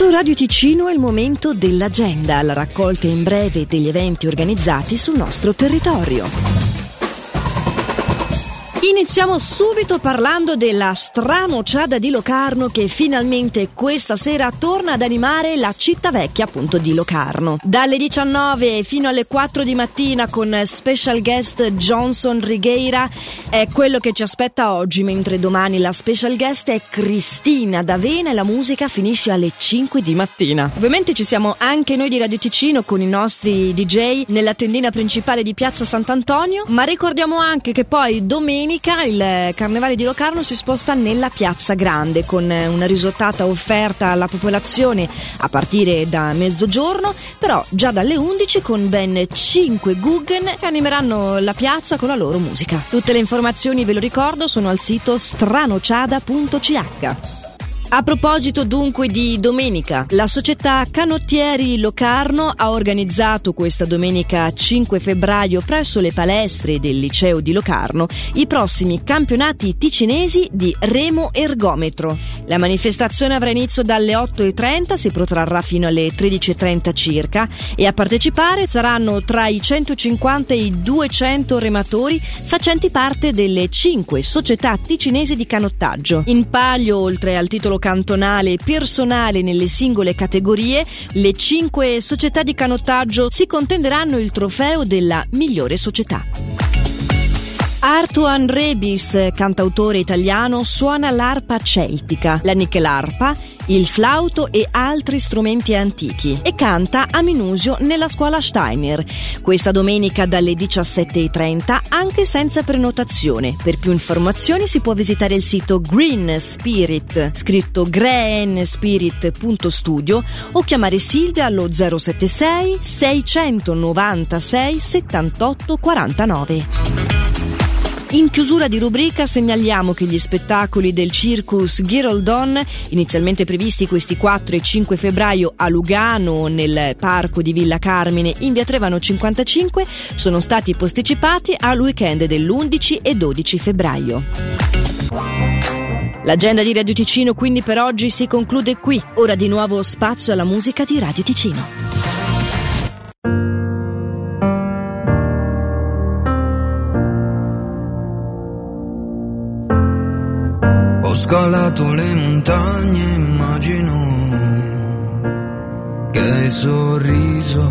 Su Radio Ticino è il momento dell'agenda, la raccolta in breve degli eventi organizzati sul nostro territorio. Iniziamo subito parlando della stranociada di Locarno che finalmente questa sera torna ad animare la città vecchia appunto di Locarno. Dalle 19 fino alle 4 di mattina con special guest Johnson Righeira è quello che ci aspetta oggi, mentre domani la special guest è Cristina D'Avena e la musica finisce alle 5 di mattina. Ovviamente ci siamo anche noi di Radio Ticino con i nostri DJ nella tendina principale di Piazza Sant'Antonio, ma ricordiamo anche che poi domenica domenica il Carnevale di Locarno si sposta nella Piazza Grande con una risottata offerta alla popolazione a partire da mezzogiorno, però già dalle 11 con ben 5 Guggen che animeranno la piazza con la loro musica. Tutte le informazioni, ve lo ricordo, sono al sito stranociada.ch. A proposito dunque di domenica, la società Canottieri Locarno ha organizzato questa domenica 5 febbraio presso le palestre del liceo di Locarno i prossimi campionati ticinesi di remo ergometro. La manifestazione avrà inizio dalle 8.30, si protrarrà fino alle 13.30 circa e a partecipare saranno tra i 150 e i 200 rematori facenti parte delle 5 società ticinesi di canottaggio. In palio, oltre al titolo cantonale e personale nelle singole categorie, le cinque società di canottaggio si contenderanno il trofeo della migliore società. Artuan Rebis, cantautore italiano, suona l'arpa celtica, la nickelarpa, il flauto e altri strumenti antichi e canta a Minusio nella scuola Steiner. Questa domenica dalle 17.30 anche senza prenotazione. Per più informazioni si può visitare il sito Green Spirit, scritto greenspirit.studio o chiamare Silvia allo 076 696 78 49. In chiusura di rubrica segnaliamo che gli spettacoli del Circus Giroldon, inizialmente previsti questi 4 e 5 febbraio a Lugano nel parco di Villa Carmine in via Trevano 55, sono stati posticipati al weekend dell'11 e 12 febbraio. L'agenda di Radio Ticino quindi per oggi si conclude qui. Ora di nuovo spazio alla musica di Radio Ticino. Scalato le montagne, immagino che hai sorriso.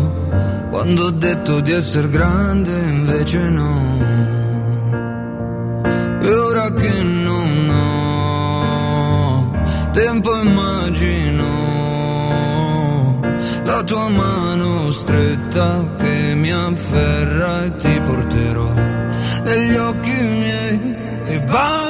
Quando ho detto di essere grande, invece no. E ora che non ho tempo, immagino la tua mano stretta che mi afferra e ti porterò negli occhi miei. E ballerò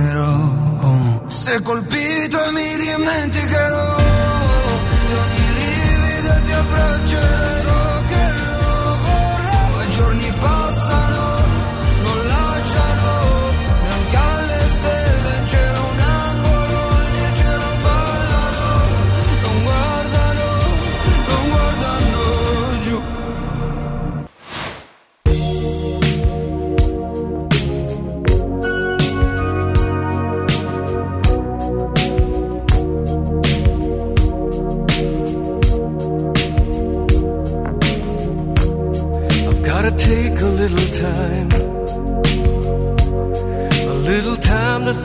sanguinerò. Se colpito mi dimenticherò di ogni livido ti abbraccerò.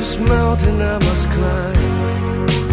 This mountain I must climb